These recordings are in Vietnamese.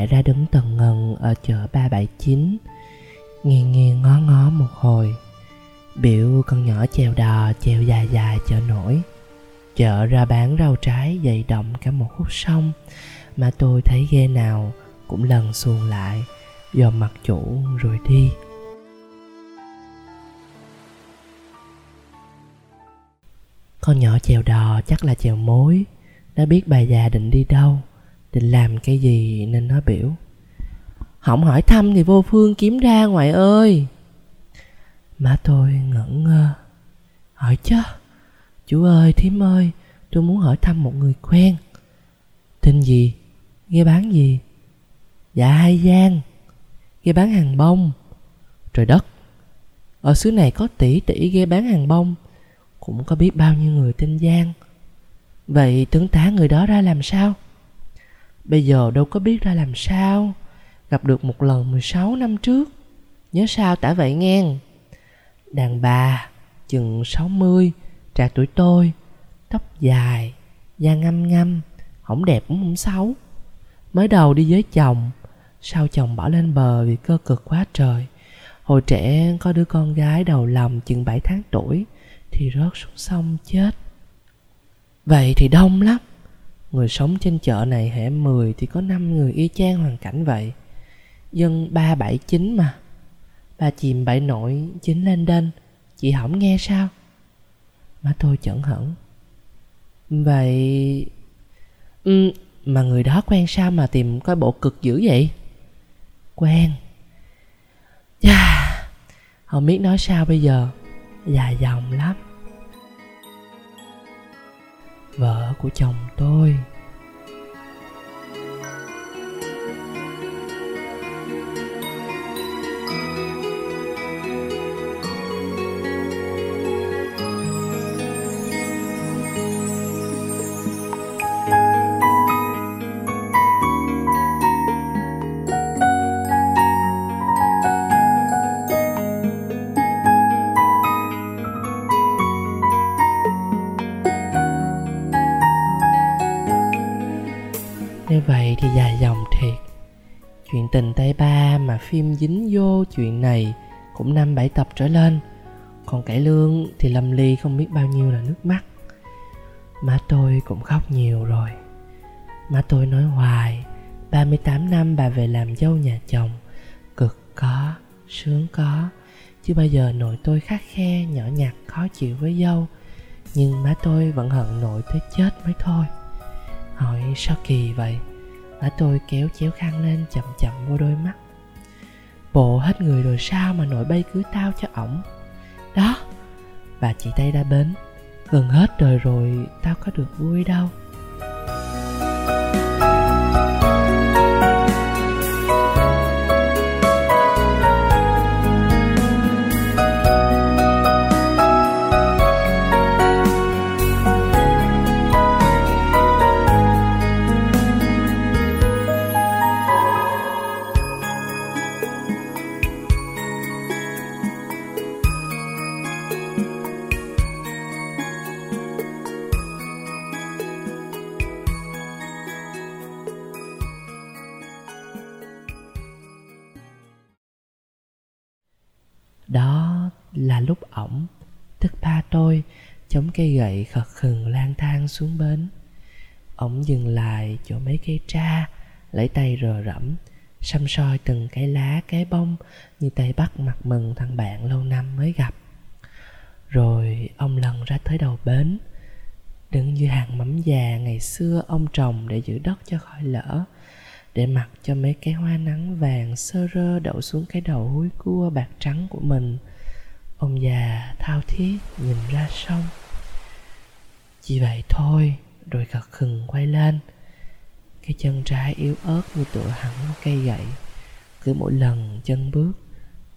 Sáng lại ra đứng tần ngần ở chợ 379 Nghiêng nghiêng ngó ngó một hồi. Biểu con nhỏ chèo đò chèo dài dài chợ nổi. Chợ ra bán rau trái dày động cả một khúc sông. Mà tôi thấy ghe nào cũng lần xuồng lại Dòm mặt chủ rồi đi. Con nhỏ chèo đò chắc là chèo mối Nó biết bà già định đi đâu. Định làm cái gì nên nó biểu? Không hỏi thăm thì vô phương kiếm ra ngoại ơi. Má tôi ngẩn ngơ. Hỏi chứ, Chú ơi, thím ơi, Tôi muốn hỏi thăm một người quen. Tên gì? Nghe bán gì? Dạ hai Giang. Ghe bán hàng bông. Trời đất, Ở xứ này có tỷ tỷ ghe bán hàng bông, Cũng có biết bao nhiêu người tên Giang. Vậy tướng tá người đó ra làm sao? Bây giờ đâu có biết ra làm sao. Gặp được một lần 16 năm trước. Nhớ sao tả vậy nghe. Đàn bà, Chừng 60 Trạc tuổi tôi, Tóc dài, Da ngâm ngâm Không đẹp cũng không xấu. Mới đầu đi với chồng, Sau chồng bỏ lên bờ vì cơ cực quá trời. Hồi trẻ có đứa con gái đầu lòng chừng 7 tháng tuổi, Thì rớt xuống sông chết. Vậy thì đông lắm. Người sống trên chợ này hẻ 10 thì có 5 người y chang hoàn cảnh vậy. Dân 379 mà. Ba chìm bảy nổi chính lên đên. Chị hỏng nghe sao? Má tôi chẩn hẳn Vậy ừ, Mà người đó quen sao mà tìm coi bộ cực dữ vậy? Quen. Chà Không biết nói sao bây giờ. Dài dòng lắm. Vợ của chồng tôi. Tình tay ba mà phim dính vô chuyện này Cũng năm bảy tập trở lên. Còn cải lương thì lâm ly không biết bao nhiêu là nước mắt. Má tôi cũng khóc nhiều rồi. Má tôi nói hoài 38 năm bà về làm dâu nhà chồng Cực có, sướng có. Chứ bây giờ nội tôi khắc khe, nhỏ nhặt, khó chịu với dâu. Nhưng má tôi vẫn hận nội tới chết mới thôi. Hỏi sao kỳ vậy? Má tôi kéo chéo khăn lên chậm chậm qua đôi mắt. Bộ hết người rồi sao mà nội bay cưới tao cho ổng? Đó, Bà chỉ tay ra bến. Gần hết đời rồi, tao có được vui đâu. Đó là lúc ổng, Tức ba tôi, Chống cây gậy khật khừng lang thang xuống bến. Ổng dừng lại chỗ mấy cây tra, Lấy tay rờ rẫm, Xăm soi từng cái lá, cái bông Như tay bắt mặt mừng thằng bạn lâu năm mới gặp. Rồi ông lần ra tới đầu bến, Đứng như hàng mắm già ngày xưa ông trồng để giữ đất cho khỏi lỡ để mặc cho mấy cái hoa nắng vàng sơ rơ đậu xuống cái đầu húi cua bạc trắng của mình. Ông già thao thiết nhìn ra sông. Chỉ vậy thôi, rồi gật khừng quay lên. Cái chân trái yếu ớt như tựa hẳn cây gậy. Cứ mỗi lần chân bước,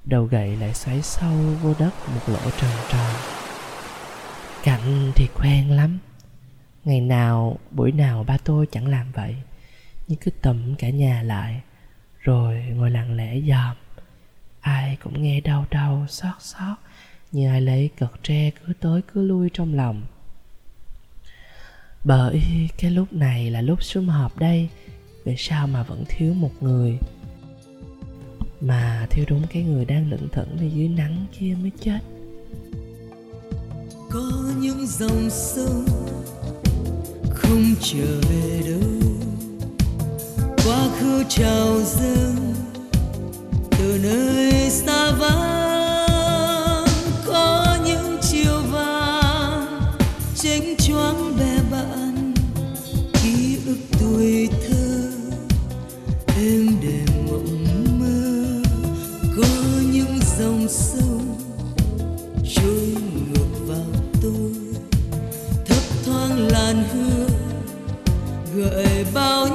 đầu gậy lại xoáy sâu vô đất một lỗ tròn tròn cạnh thì quen lắm. Ngày nào, buổi nào ba tôi chẳng làm vậy nhưng cứ tụm cả nhà lại, rồi ngồi lặng lẽ dòm. Ai cũng nghe đau đau, xót xót như ai lấy cật tre cứ tới cứ lui trong lòng. Bởi cái lúc này là lúc sum họp đây, Vì sao mà vẫn thiếu một người? Mà thiếu đúng cái người đang lững thững ở dưới nắng kia mới chết. Có những dòng sông không trở về đâu quá khứ trào dâng. Từ nơi xa vắng, có những chiều vàng chênh choáng bè bạn. Ký ức tuổi thơ êm đềm mộng mơ, có những dòng sông trôi ngược vào tôi. Thấp thoáng làn hương, gợi bao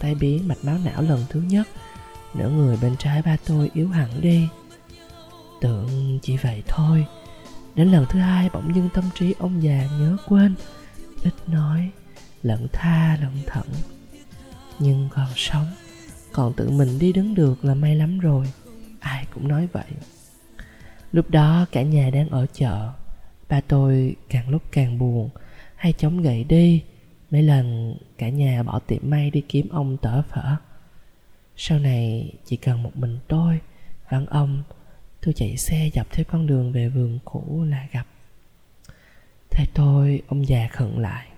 tai biến mạch máu não lần thứ nhất. Nửa người bên trái ba tôi yếu hẳn đi. Tưởng chỉ vậy thôi. Đến lần thứ hai bỗng dưng tâm trí ông già nhớ quên. Ít nói lẫn tha lẫn thận. Nhưng còn sống, còn tự mình đi đứng được là may lắm rồi. Ai cũng nói vậy. Lúc đó cả nhà đang ở chợ. Ba tôi càng lúc càng buồn, hay chống gậy đi. Mấy lần cả nhà bỏ tiệm may đi kiếm ông tở phở. Sau này chỉ cần một mình tôi Vắng ông, Tôi chạy xe dọc theo con đường về vườn cũ là gặp. Thấy tôi, ông già khẩn lại.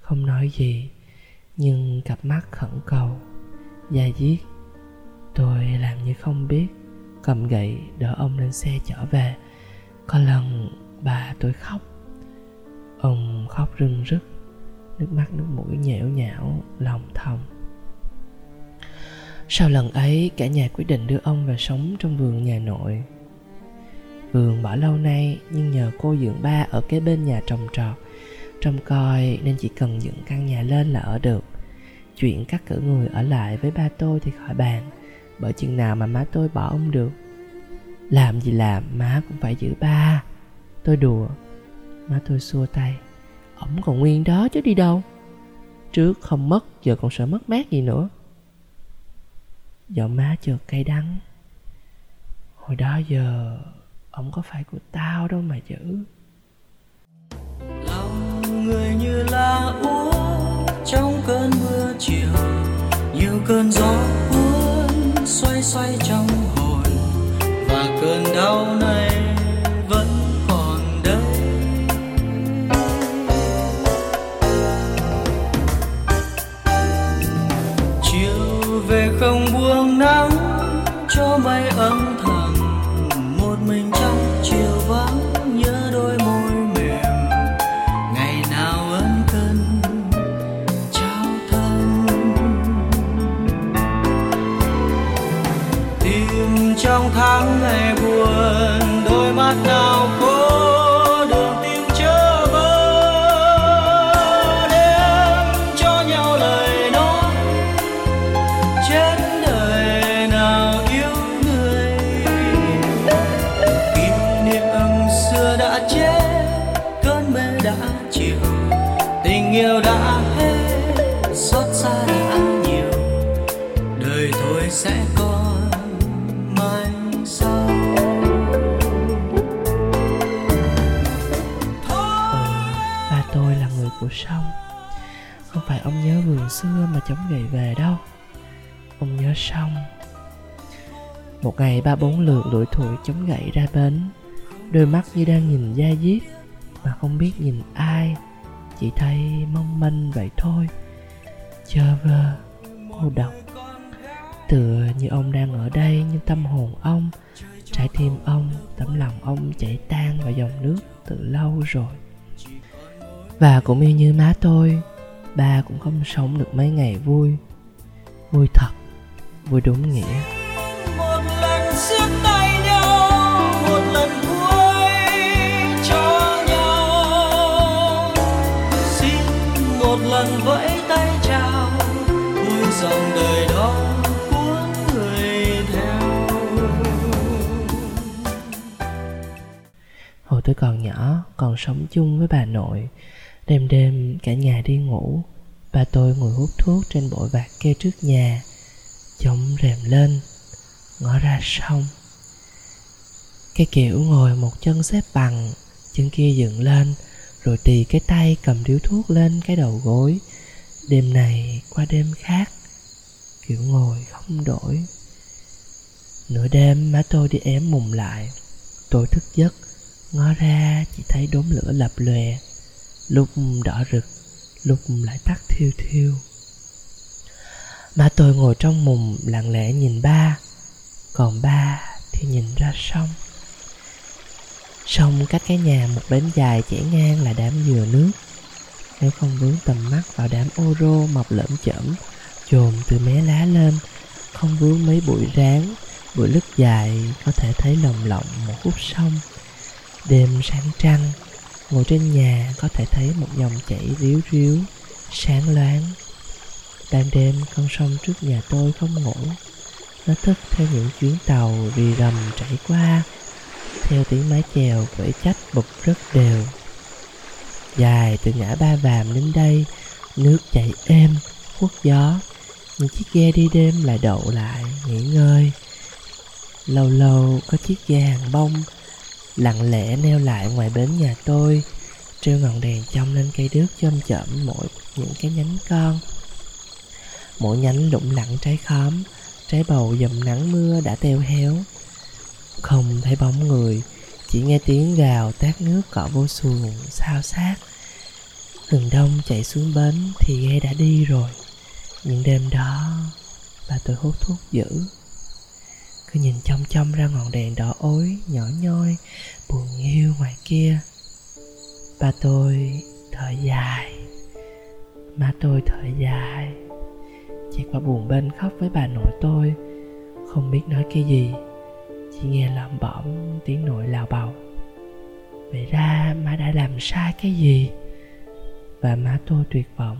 Không nói gì, Nhưng cặp mắt khẩn cầu. Già giết Tôi làm như không biết. Cầm gậy đỡ ông lên xe trở về. Có lần bà tôi khóc. Ông khóc rưng rức nước mắt, nước mũi nhẽo nhão, lòng thòng. Sau lần ấy, cả nhà quyết định đưa ông vào sống trong vườn nhà nội. Vườn bỏ lâu nay, nhưng nhờ cô dưỡng ba ở kế bên nhà trồng trọt, trông coi nên chỉ cần dựng căn nhà lên là ở được. Chuyện cắt cử người ở lại với ba tôi thì khỏi bàn, bởi chừng nào mà má tôi bỏ ông được. Làm gì làm, má cũng phải giữ ba. Tôi đùa, má tôi xua tay ổng còn nguyên đó chứ đi đâu. Trước không mất, giờ còn sợ mất mát gì nữa. Giọng má chợt cay đắng. Hồi đó giờ ổng có phải của tao đâu mà giữ. Lòng người như là úa, trong cơn mưa chiều, nhiều cơn gió cuốn, xoay xoay trong hồn, và cơn đau này buồn đôi của sông. Không phải ông nhớ vườn xưa mà chống gậy về đâu. Ông nhớ sông. Một ngày ba bốn lượt lủi thủi chống gậy ra bến. Đôi mắt như đang nhìn da diết, mà không biết nhìn ai. Chỉ thấy mong manh vậy thôi. Chơ vơ, cô độc. Tựa như ông đang ở đây, nhưng tâm hồn ông, trái tim ông, tấm lòng ông chảy tan vào dòng nước từ lâu rồi và cũng y như má tôi. Ba cũng không sống được mấy ngày vui. Vui thật vui đúng nghĩa. Một lần siết tay nhau một lần cuối cho nhau. Xin một lần vẫy tay chào cuối dòng đời đó cuốn người theo. Hồi tôi còn nhỏ còn sống chung với bà nội đêm đêm, cả nhà đi ngủ. Ba tôi ngồi hút thuốc trên bội vạt kê trước nhà. Chống rèm lên. Ngó ra sông. Cái kiểu ngồi một chân xếp bằng, chân kia dựng lên, rồi tì cái tay cầm điếu thuốc lên cái đầu gối. Đêm này qua đêm khác, kiểu ngồi không đổi. Nửa đêm, má tôi đi ém mùng lại. Tôi thức giấc. Ngó ra, chỉ thấy đốm lửa lập lòe lúc đỏ rực, lúc lại tắt thiêu thiêu. Mà tôi ngồi trong mùng, lặng lẽ nhìn ba. Còn ba thì nhìn ra sông. Sông cách cái nhà một bến dài chảy ngang là đám dừa nước. Nếu không vướng tầm mắt vào đám ô rô mọc lởm chởm, chồm từ mé lá lên, không vướng mấy bụi ráng, bụi lứt dài có thể thấy lồng lộng một khúc sông. Đêm sáng trăng ngồi trên nhà có thể thấy một dòng chảy ríu ríu, sáng loáng. Ban đêm con sông trước nhà tôi không ngủ. Nó thức theo những chuyến tàu rì rầm chảy qua, theo tiếng mái chèo vẫy chách bục rất đều. Dài từ ngã ba vàm đến đây, nước chảy êm, khuất gió. Những chiếc ghe đi đêm lại đậu lại, nghỉ ngơi. Lâu lâu có chiếc ghe hàng bông lặng lẽ neo lại ngoài bến nhà tôi, treo ngọn đèn trong lên cây đước chôm chậm mỗi, những cái nhánh con. Mỗi nhánh lụng lẳng trái khóm, trái bầu dầm nắng mưa đã teo héo. Không thấy bóng người, chỉ nghe tiếng gào tát nước cọ vô xuồng sao sát Hừng đông chạy xuống bến thì ghe đã đi rồi. Những đêm đó, bà tôi hút thuốc dữ. Cứ nhìn chăm chăm ra ngọn đèn đỏ ối, nhỏ nhoi, buồn hiu ngoài kia. Ba tôi thở dài. Má tôi thở dài. Chị qua buồn bên khóc với bà nội tôi. Không biết nói cái gì. Chỉ nghe lẩm bẩm tiếng nội lào bầu Vậy ra má đã làm sai cái gì? Và má tôi tuyệt vọng.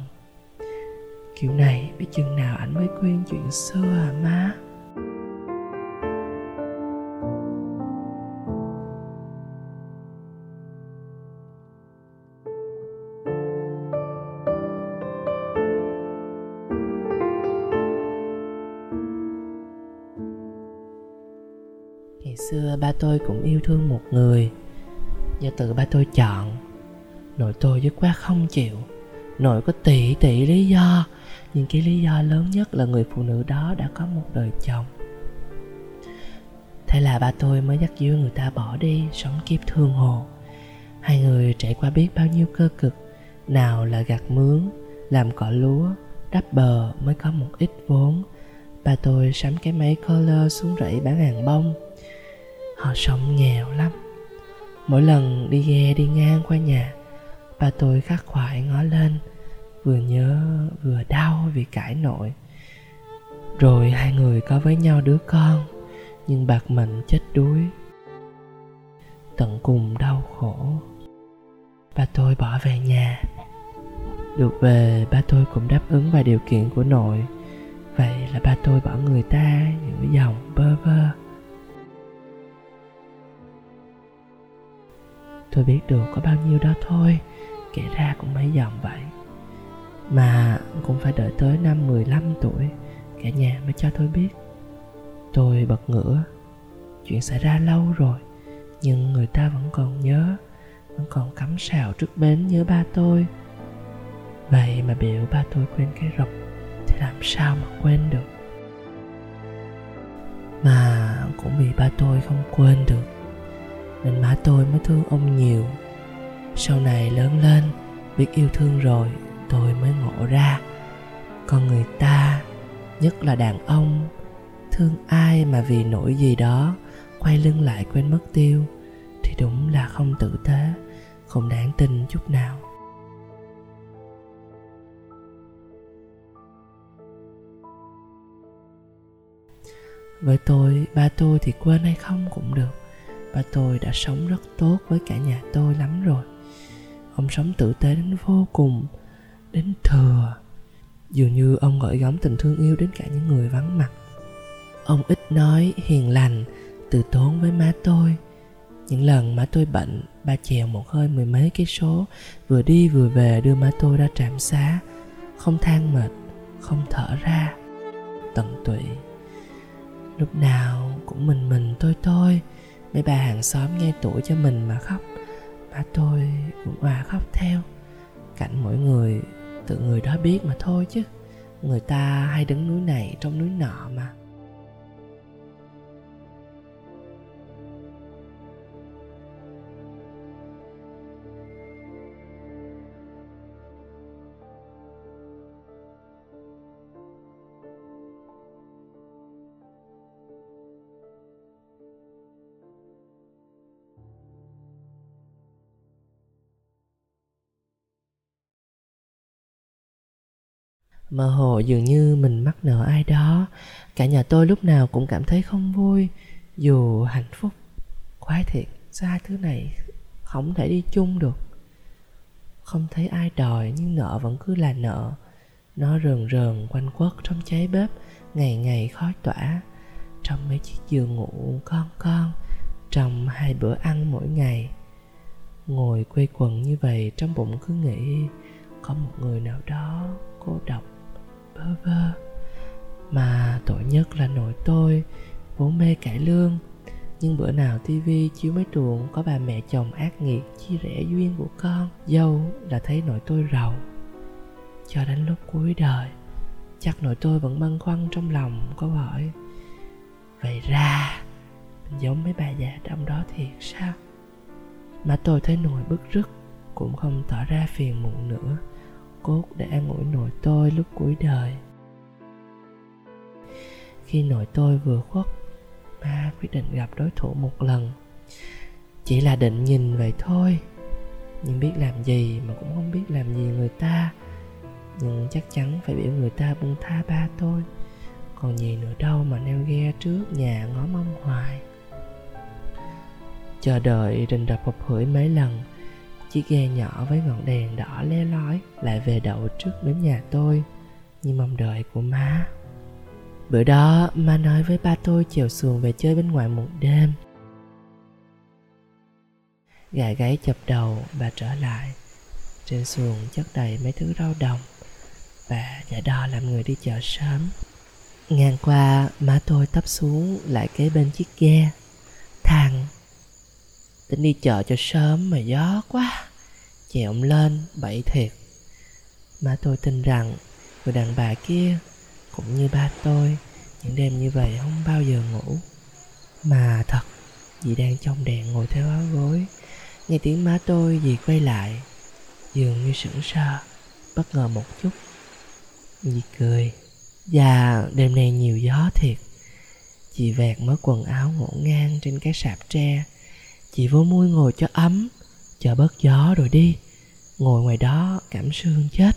Kiểu này biết chừng nào ảnh mới quên chuyện xưa à má? Tôi cũng yêu thương một người. Do tự ba tôi chọn, Nội tôi dứt khoát không chịu. Nội có tỷ tỷ lý do, Nhưng cái lý do lớn nhất là người phụ nữ đó đã có một đời chồng. Thế là ba tôi mới dắt dưa người ta bỏ đi, Sống kiếp thương hồ. Hai người trải qua biết bao nhiêu cơ cực, Nào là gặt mướn, Làm cỏ lúa, Đắp bờ mới có một ít vốn. Ba tôi sắm cái máy color xuống rẫy bán hàng bông. Họ sống nghèo lắm. Mỗi lần đi ghe đi ngang qua nhà Ba tôi khắc khoải ngó lên, Vừa nhớ vừa đau vì cãi nội Rồi hai người có với nhau đứa con, Nhưng bạc mệnh chết đuối, Tận cùng đau khổ. Ba tôi bỏ về nhà. Được về ba tôi cũng đáp ứng vài điều kiện của nội. Vậy là ba tôi bỏ người ta những dòng bơ vơ. Tôi biết được có bao nhiêu đó thôi. Kể ra cũng mấy dòng vậy. Mà cũng phải đợi tới năm 15 tuổi, Cả nhà mới cho tôi biết. Tôi bật ngửa. Chuyện xảy ra lâu rồi, Nhưng người ta vẫn còn nhớ, Vẫn còn cắm sào trước bến nhớ ba tôi. Vậy mà biểu ba tôi quên cái rọc Thì làm sao mà quên được? Mà cũng vì ba tôi không quên được nên má tôi mới thương ông nhiều. Sau này lớn lên, biết yêu thương rồi, tôi mới ngộ ra. Con người ta, nhất là đàn ông, thương ai mà vì nỗi gì đó quay lưng lại quên mất tiêu, thì đúng là không tử tế, không đáng tin chút nào. Với tôi, ba tôi thì quên hay không cũng được ba tôi đã sống rất tốt với cả nhà tôi lắm rồi. Ông sống tử tế đến vô cùng, đến thừa. Dường như ông gửi gắm tình thương yêu đến cả những người vắng mặt. Ông ít nói hiền lành, từ tốn với má tôi. Những lần má tôi bệnh, ba chèo một hơi mười mấy cây số, vừa đi vừa về đưa má tôi ra trạm xá. Không than mệt, không thở ra. Tận tụy. Lúc nào cũng mình mình, tôi tôi mấy bà hàng xóm nghe tuổi cho mình mà khóc. Má tôi cũng hòa khóc theo. Cảnh mỗi người, tự người đó biết mà thôi chứ. Người ta hay đứng núi này trong núi nọ mà. Mơ hồ dường như mình mắc nợ ai đó. Cả nhà tôi lúc nào cũng cảm thấy không vui, dù hạnh phúc khoái thiệt. Sao hai thứ này không thể đi chung được? Không thấy ai đòi, nhưng nợ vẫn cứ là nợ. Nó rờn rờn quanh quất trong cháy bếp, ngày ngày khói tỏa. Trong mấy chiếc giường ngủ con con, trong hai bữa ăn mỗi ngày. Ngồi quây quần như vậy, trong bụng cứ nghĩ, có một người nào đó cô độc bơ vơ. Mà tội nhất là nội tôi vốn mê cải lương. Nhưng bữa nào tivi chiếu mấy tuồng có bà mẹ chồng ác nghiệt, chia rẽ duyên của con. Dâu là thấy nội tôi rầu. Cho đến lúc cuối đời, chắc nội tôi vẫn băn khoăn trong lòng, có hỏi, vậy ra, mình giống mấy bà già trong đó thiệt sao? Mà tôi thấy nội bức rứt, cũng không tỏ ra phiền muộn nữa cốt để an ủi nội tôi lúc cuối đời. Khi nội tôi vừa khuất ba quyết định gặp đối thủ một lần. Chỉ là định nhìn vậy thôi, nhưng biết làm gì mà cũng không biết làm gì người ta. Nhưng chắc chắn phải biểu người ta buông tha ba tôi. Còn gì nữa đâu mà neo ghe trước nhà ngó mong hoài. Chờ đợi rình rập hụt hửi mấy lần chiếc ghe nhỏ với ngọn đèn đỏ le lói lại về đậu trước bến nhà tôi như mong đợi của má. Bữa đó, má nói với ba tôi chèo xuồng về chơi bên ngoài một đêm. Gà gáy chập đầu, bà trở lại. Trên xuồng chất đầy mấy thứ rau đồng. Bà giả đo làm người đi chợ sớm. Ngang qua, má tôi tấp xuống lại kế bên chiếc ghe. Thằng tính đi chợ cho sớm mà gió quá. Chẹo lên, bậy thiệt. Má tôi tin rằng người đàn bà kia cũng như ba tôi những đêm như vậy không bao giờ ngủ. Mà thật, dì đang trong đèn ngồi theo áo gối. Nghe tiếng má tôi, dì quay lại, dường như sững sờ, bất ngờ một chút. Dì cười và đêm nay nhiều gió thiệt. Chị vẹt mớ quần áo ngổn ngang trên cái sạp tre chị vô mui ngồi cho ấm, chờ bớt gió rồi đi. Ngồi ngoài đó, cảm sương chết.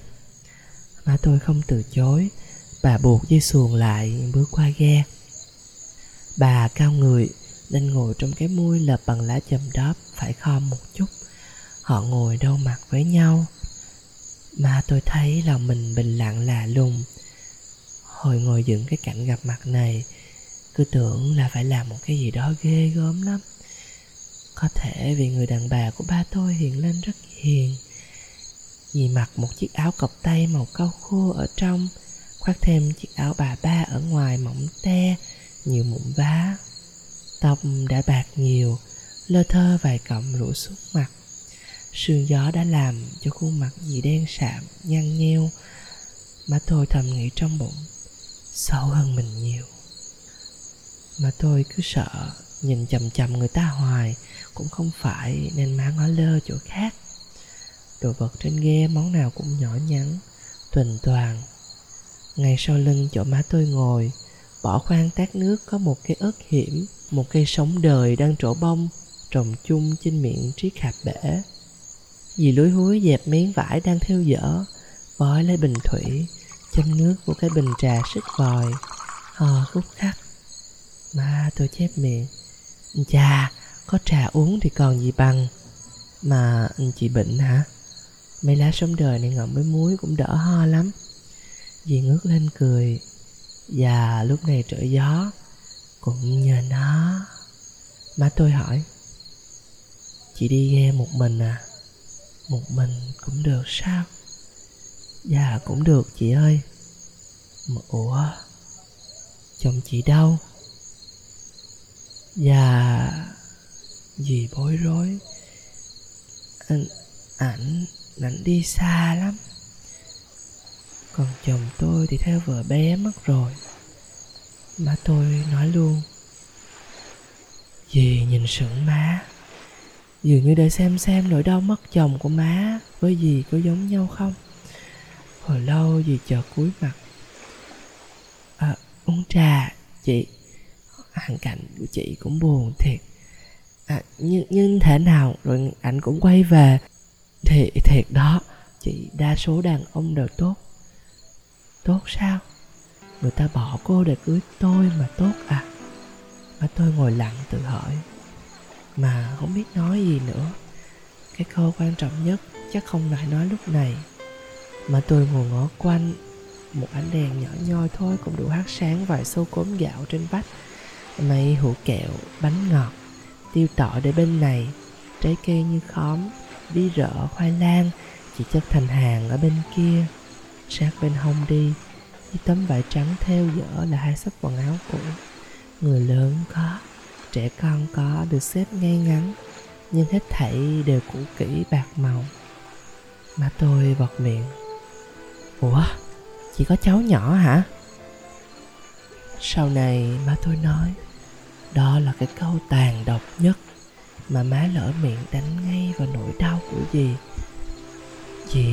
Má tôi không từ chối, bà buộc dây xuồng lại, bước qua ghe. Bà cao người, nên ngồi trong cái mui lợp bằng lá chầm đóp phải khom một chút. Họ ngồi đâu mặt với nhau. Mà tôi thấy lòng mình bình lặng lạ lùng. Hồi ngồi dựng cái cảnh gặp mặt này, cứ tưởng là phải làm một cái gì đó ghê gớm lắm có thể vì người đàn bà của ba tôi hiện lên rất hiền. Dì mặc một chiếc áo cộc tay màu cau khô ở trong Khoác thêm chiếc áo bà ba ở ngoài mỏng te Nhiều mụn vá. Tóc đã bạc nhiều Lơ thơ vài cọng rủ xuống mặt. Sương gió đã làm cho khuôn mặt dì đen sạm, nhăn nheo. Mà tôi thầm nghĩ trong bụng Xấu hơn mình nhiều. Mà tôi cứ sợ Nhìn chầm chầm người ta hoài, Cũng không phải nên má ngó lơ chỗ khác. Đồ vật trên ghe món nào cũng nhỏ nhắn, Tuần toàn. Ngay sau lưng chỗ má tôi ngồi, Bỏ khoang tát nước có một cây ớt hiểm, Một cây sống đời đang trổ bông, Trồng chung trên miệng triết hạp bể. Dì lúi húi dẹp miếng vải đang theo dở, Bói lấy bình thủy, Châm nước của cái bình trà sức vòi. Hò khúc khắc. Má, tôi chép miệng. Chà Có trà uống thì còn gì bằng. Mà chị bệnh hả? Mấy lá sống đời này ngậm với muối cũng đỡ ho lắm. Dì ngước lên cười. Và lúc này trở gió, Cũng nhờ nó. Má tôi hỏi, Chị đi ghe một mình à? Một mình cũng được sao? Dạ cũng được chị ơi. Mà ủa, Chồng chị đâu? Dạ vì bối rối Anh Ảnh Ảnh đi xa lắm. Còn chồng tôi thì theo vợ bé mất rồi. Má tôi nói luôn. Dì nhìn sững má. Dường như để xem xem nỗi đau mất chồng của má Với dì có giống nhau không. Hồi lâu dì chờ cúi mặt. À, Uống trà chị. Hoàn cảnh của chị cũng buồn thiệt. À, nhưng, nhưng thế nào? Rồi anh cũng quay về. Thì thiệt đó Chị đa số đàn ông đều tốt. Tốt sao? Người ta bỏ cô để cưới tôi mà tốt à? Mà tôi ngồi lặng tự hỏi. Mà không biết nói gì nữa. Cái câu quan trọng nhất chắc không lại nói lúc này. Mà tôi ngồi ngó quanh. Một ánh đèn nhỏ nhoi thôi cũng đủ hát sáng vài xô cốm gạo trên vách mấy hũ kẹo, bánh ngọt Tiêu tỏi để bên này. Trái cây như khóm, bí rỡ khoai lang Chỉ chất thành hàng ở bên kia. Sát bên hông đi Với tấm vải trắng theo dở là hai sắp quần áo cũ. Người lớn có, trẻ con có được xếp ngay ngắn Nhưng hết thảy đều cũ kỹ bạc màu. Mà tôi vọt miệng. Ủa, chỉ có cháu nhỏ hả? Sau này má tôi nói, Đó là cái câu tàn độc nhất Mà má lỡ miệng đánh ngay vào nỗi đau của dì. Dì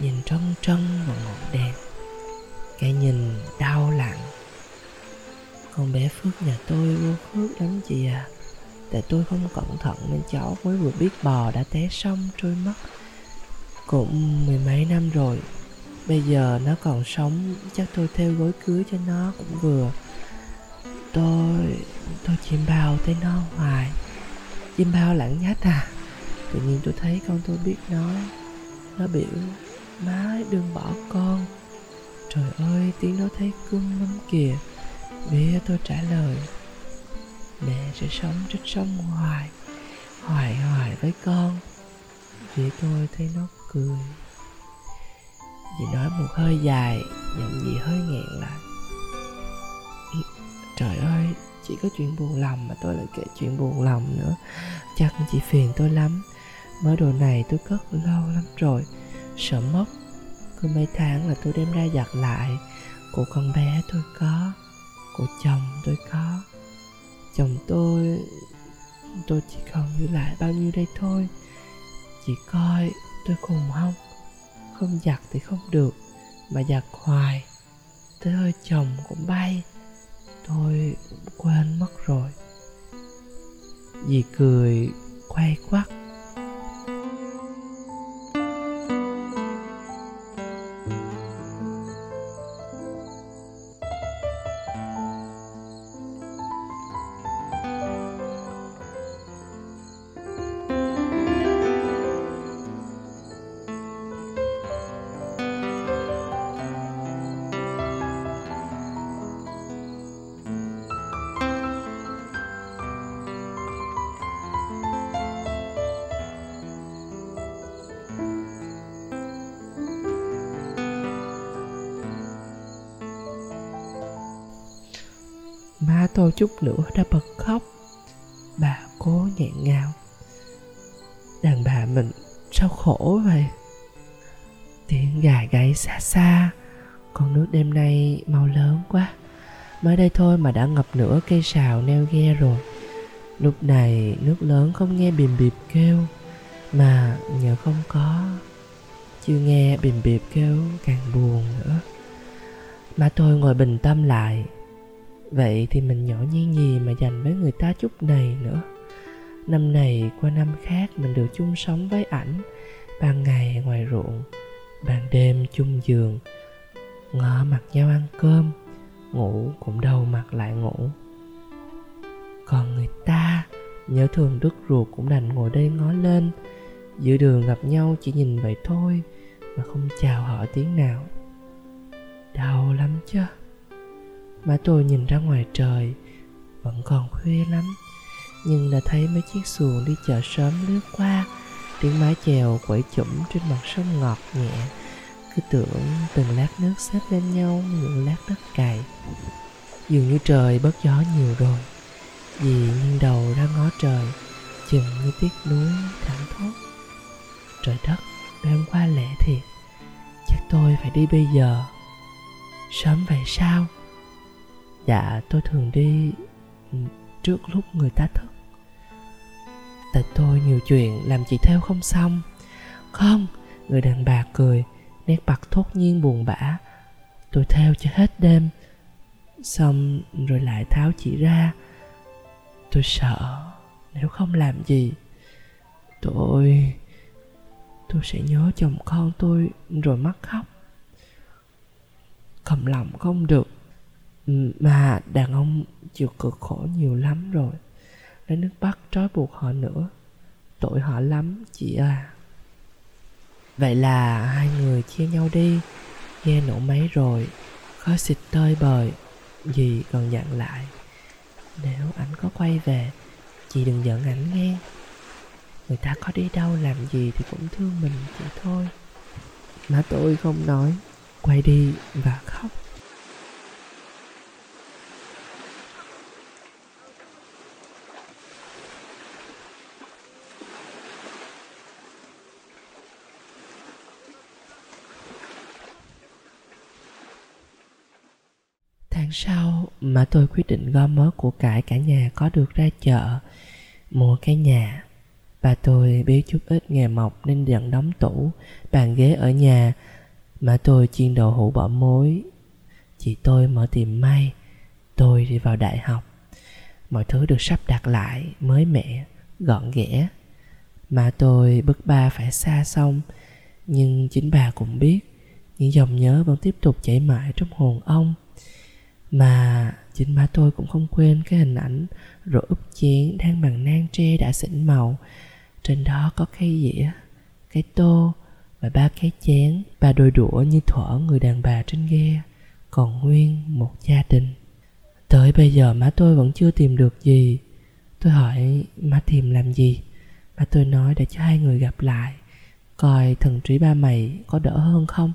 nhìn trân trân vào ngọn đèn, Cái nhìn đau lặng. Con bé Phước nhà tôi vô phước lắm chị à Tại tôi không cẩn thận nên cháu mới vừa biết bò đã té xong trôi mất. Cũng mười mấy năm rồi, Bây giờ nó còn sống, Chắc tôi theo gối cưới cho nó cũng vừa. Tôi Tôi chim bao thấy nó hoài. Chim bao lặng nhách à? Tự nhiên tôi thấy con tôi biết nói Nó biểu, Má đừng bỏ con. Trời ơi, tiếng nó thấy cưng lắm kìa. Bia tôi trả lời, Mẹ sẽ sống trên sông hoài Hoài hoài với con. Vì tôi thấy nó cười. Vì nói một hơi dài, Giọng gì hơi nghẹn lại. Trời ơi, Chỉ có chuyện buồn lòng mà tôi lại kể chuyện buồn lòng nữa. Chắc chị phiền tôi lắm. Mớ đồ này tôi cất lâu lắm rồi. Sợ mất Cứ mấy tháng là tôi đem ra giặt lại. Của con bé tôi có, Của chồng tôi có. Chồng tôi Tôi chỉ còn giữ lại bao nhiêu đây thôi. Chị coi tôi cùng không. Không giặt thì không được, Mà giặt hoài. Tới hơi chồng cũng bay tôi quên mất rồi. Dì cười quay quắt chút nữa đã bật khóc. Bà cố nghẹn ngào Đàn bà mình sao khổ vậy? Tiếng gà gáy xa xa. Con nước đêm nay mau lớn quá. Mới đây thôi mà đã ngập nửa cây sào neo ghe rồi. Lúc này nước lớn không nghe bìm bịp kêu, Mà nhờ không có, Chưa nghe bìm bịp kêu càng buồn nữa. Mà tôi ngồi bình tâm lại. Vậy thì mình nhỏ nhen gì mà dành với người ta chút này nữa? Năm này, qua năm khác, mình được chung sống với ảnh. Ban ngày ngoài ruộng, Ban đêm chung giường. Ngọ mặt nhau ăn cơm, Ngủ cũng đầu mặt lại ngủ. Còn người ta, nhớ thường đứt ruột cũng đành ngồi đây ngó lên. Giữa đường gặp nhau chỉ nhìn vậy thôi, mà không chào hỏi tiếng nào. Đau lắm chứ má tôi nhìn ra ngoài trời, vẫn còn khuya lắm. Nhưng đã thấy mấy chiếc xuồng đi chợ sớm lướt qua, tiếng mái chèo quẩy chụm trên mặt sông ngọt nhẹ. Cứ tưởng từng lát nước xếp lên nhau những lát đất cày. Dường như trời bớt gió nhiều rồi, vì nghiêng đầu ra ngó trời, chừng như tiếc núi thẳng thốt. Trời đất, đêm qua lễ thiệt, chắc tôi phải đi bây giờ. Sớm vậy sao? Dạ tôi thường đi ừ, trước lúc người ta thức. Tại tôi nhiều chuyện làm chị theo không xong. Không, người đàn bà cười, nét mặt thốt nhiên buồn bã. Tôi theo cho hết đêm, xong rồi lại tháo chị ra. Tôi sợ nếu không làm gì, tôi tôi sẽ nhớ chồng con tôi rồi mắc khóc. Cầm lòng không được mà đàn ông chịu cực khổ nhiều lắm rồi. Lấy nước bắt trói buộc họ nữa. Tội họ lắm chị à. Vậy là hai người chia nhau đi. Ghe nổ máy rồi khói xịt tơi bời. Dì còn dặn lại nếu anh có quay về chị đừng giận ảnh nghe. Người ta có đi đâu làm gì thì cũng thương mình chị thôi. Má tôi không nói. Quay đi và khóc Tháng sau mà tôi quyết định gom mớ của cải cả nhà có được ra chợ Mua cái nhà. Bà tôi biết chút ít nghề mộc nên dần đóng tủ Bàn ghế ở nhà Mà tôi chiên đậu hũ bỏ mối Chị tôi mở tiệm may Tôi đi vào đại học. Mọi thứ được sắp đặt lại Mới mẻ, gọn ghẽ. Mà tôi bức ba phải xa xong Nhưng chính bà cũng biết Những dòng nhớ vẫn tiếp tục chảy mãi trong hồn ông mà chính má tôi cũng không quên cái hình ảnh rổ úp chén đang bằng nang tre đã xỉn màu. Trên đó có cái dĩa, cái tô và ba cái chén, ba đôi đũa như thuở người đàn bà trên ghe, còn nguyên một gia đình. Tới bây giờ má tôi vẫn chưa tìm được gì. Tôi hỏi, má tìm làm gì? Má tôi nói, để cho hai người gặp lại, coi thần trí ba mày có đỡ hơn không?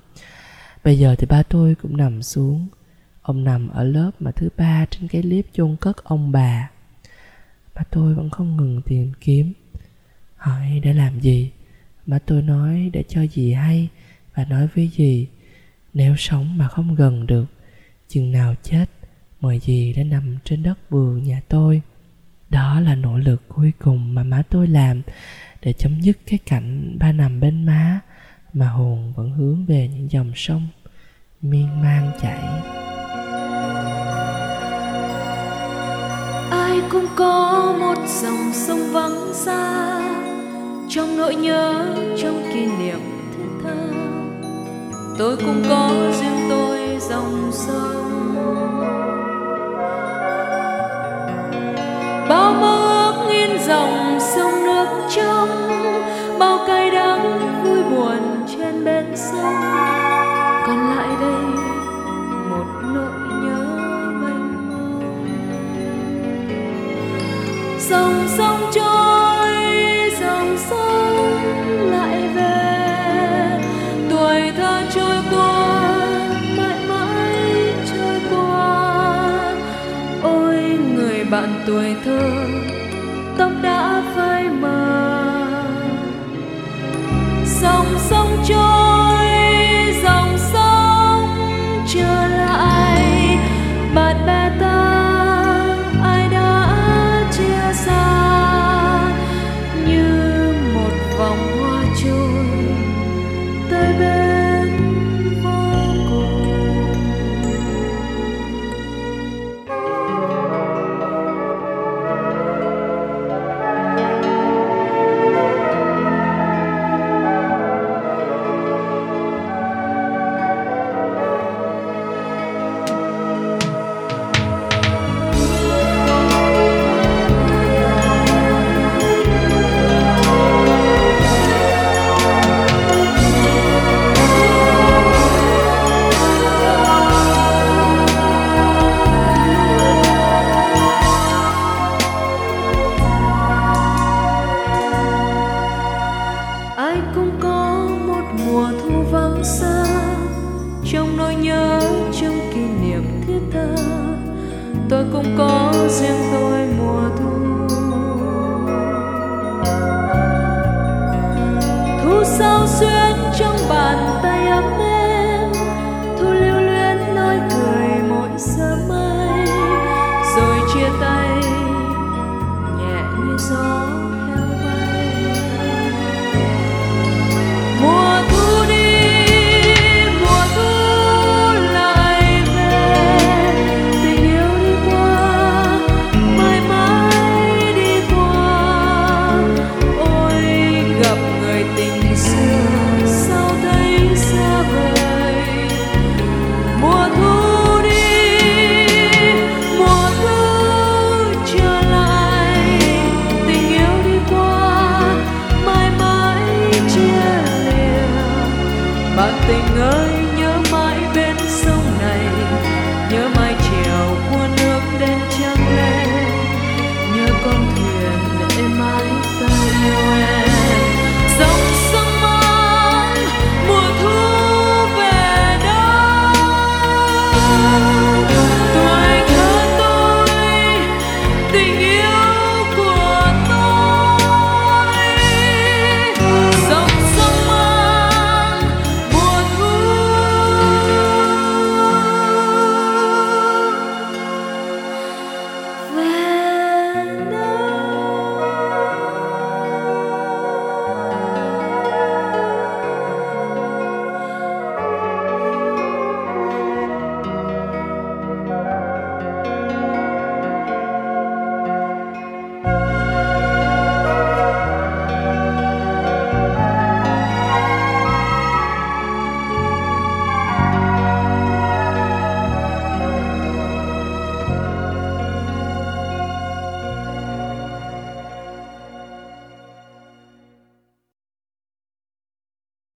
Bây giờ thì ba tôi cũng nằm xuống Ông nằm ở lớp mà thứ ba trên cái liếp chôn cất ông bà. Mà tôi vẫn không ngừng tìm kiếm. Hỏi để làm gì? Mà tôi nói để cho gì hay Và nói với gì Nếu sống mà không gần được, Chừng nào chết, Mời gì đã nằm trên đất vườn nhà tôi. Đó là nỗ lực cuối cùng mà má tôi làm Để chấm dứt cái cảnh ba nằm bên má Mà hồn vẫn hướng về những dòng sông Miên man chảy. Cũng có một dòng sông vắng xa, trong nỗi nhớ, trong kỷ niệm thiết tha tôi cũng có riêng tôi dòng sông. Bao mơ ước in dòng sông nước trong, bao cay đắng dòng sông trôi, dòng sông lại về. Tuổi thơ trôi qua, mãi mãi trôi qua. Ôi người bạn tuổi thơ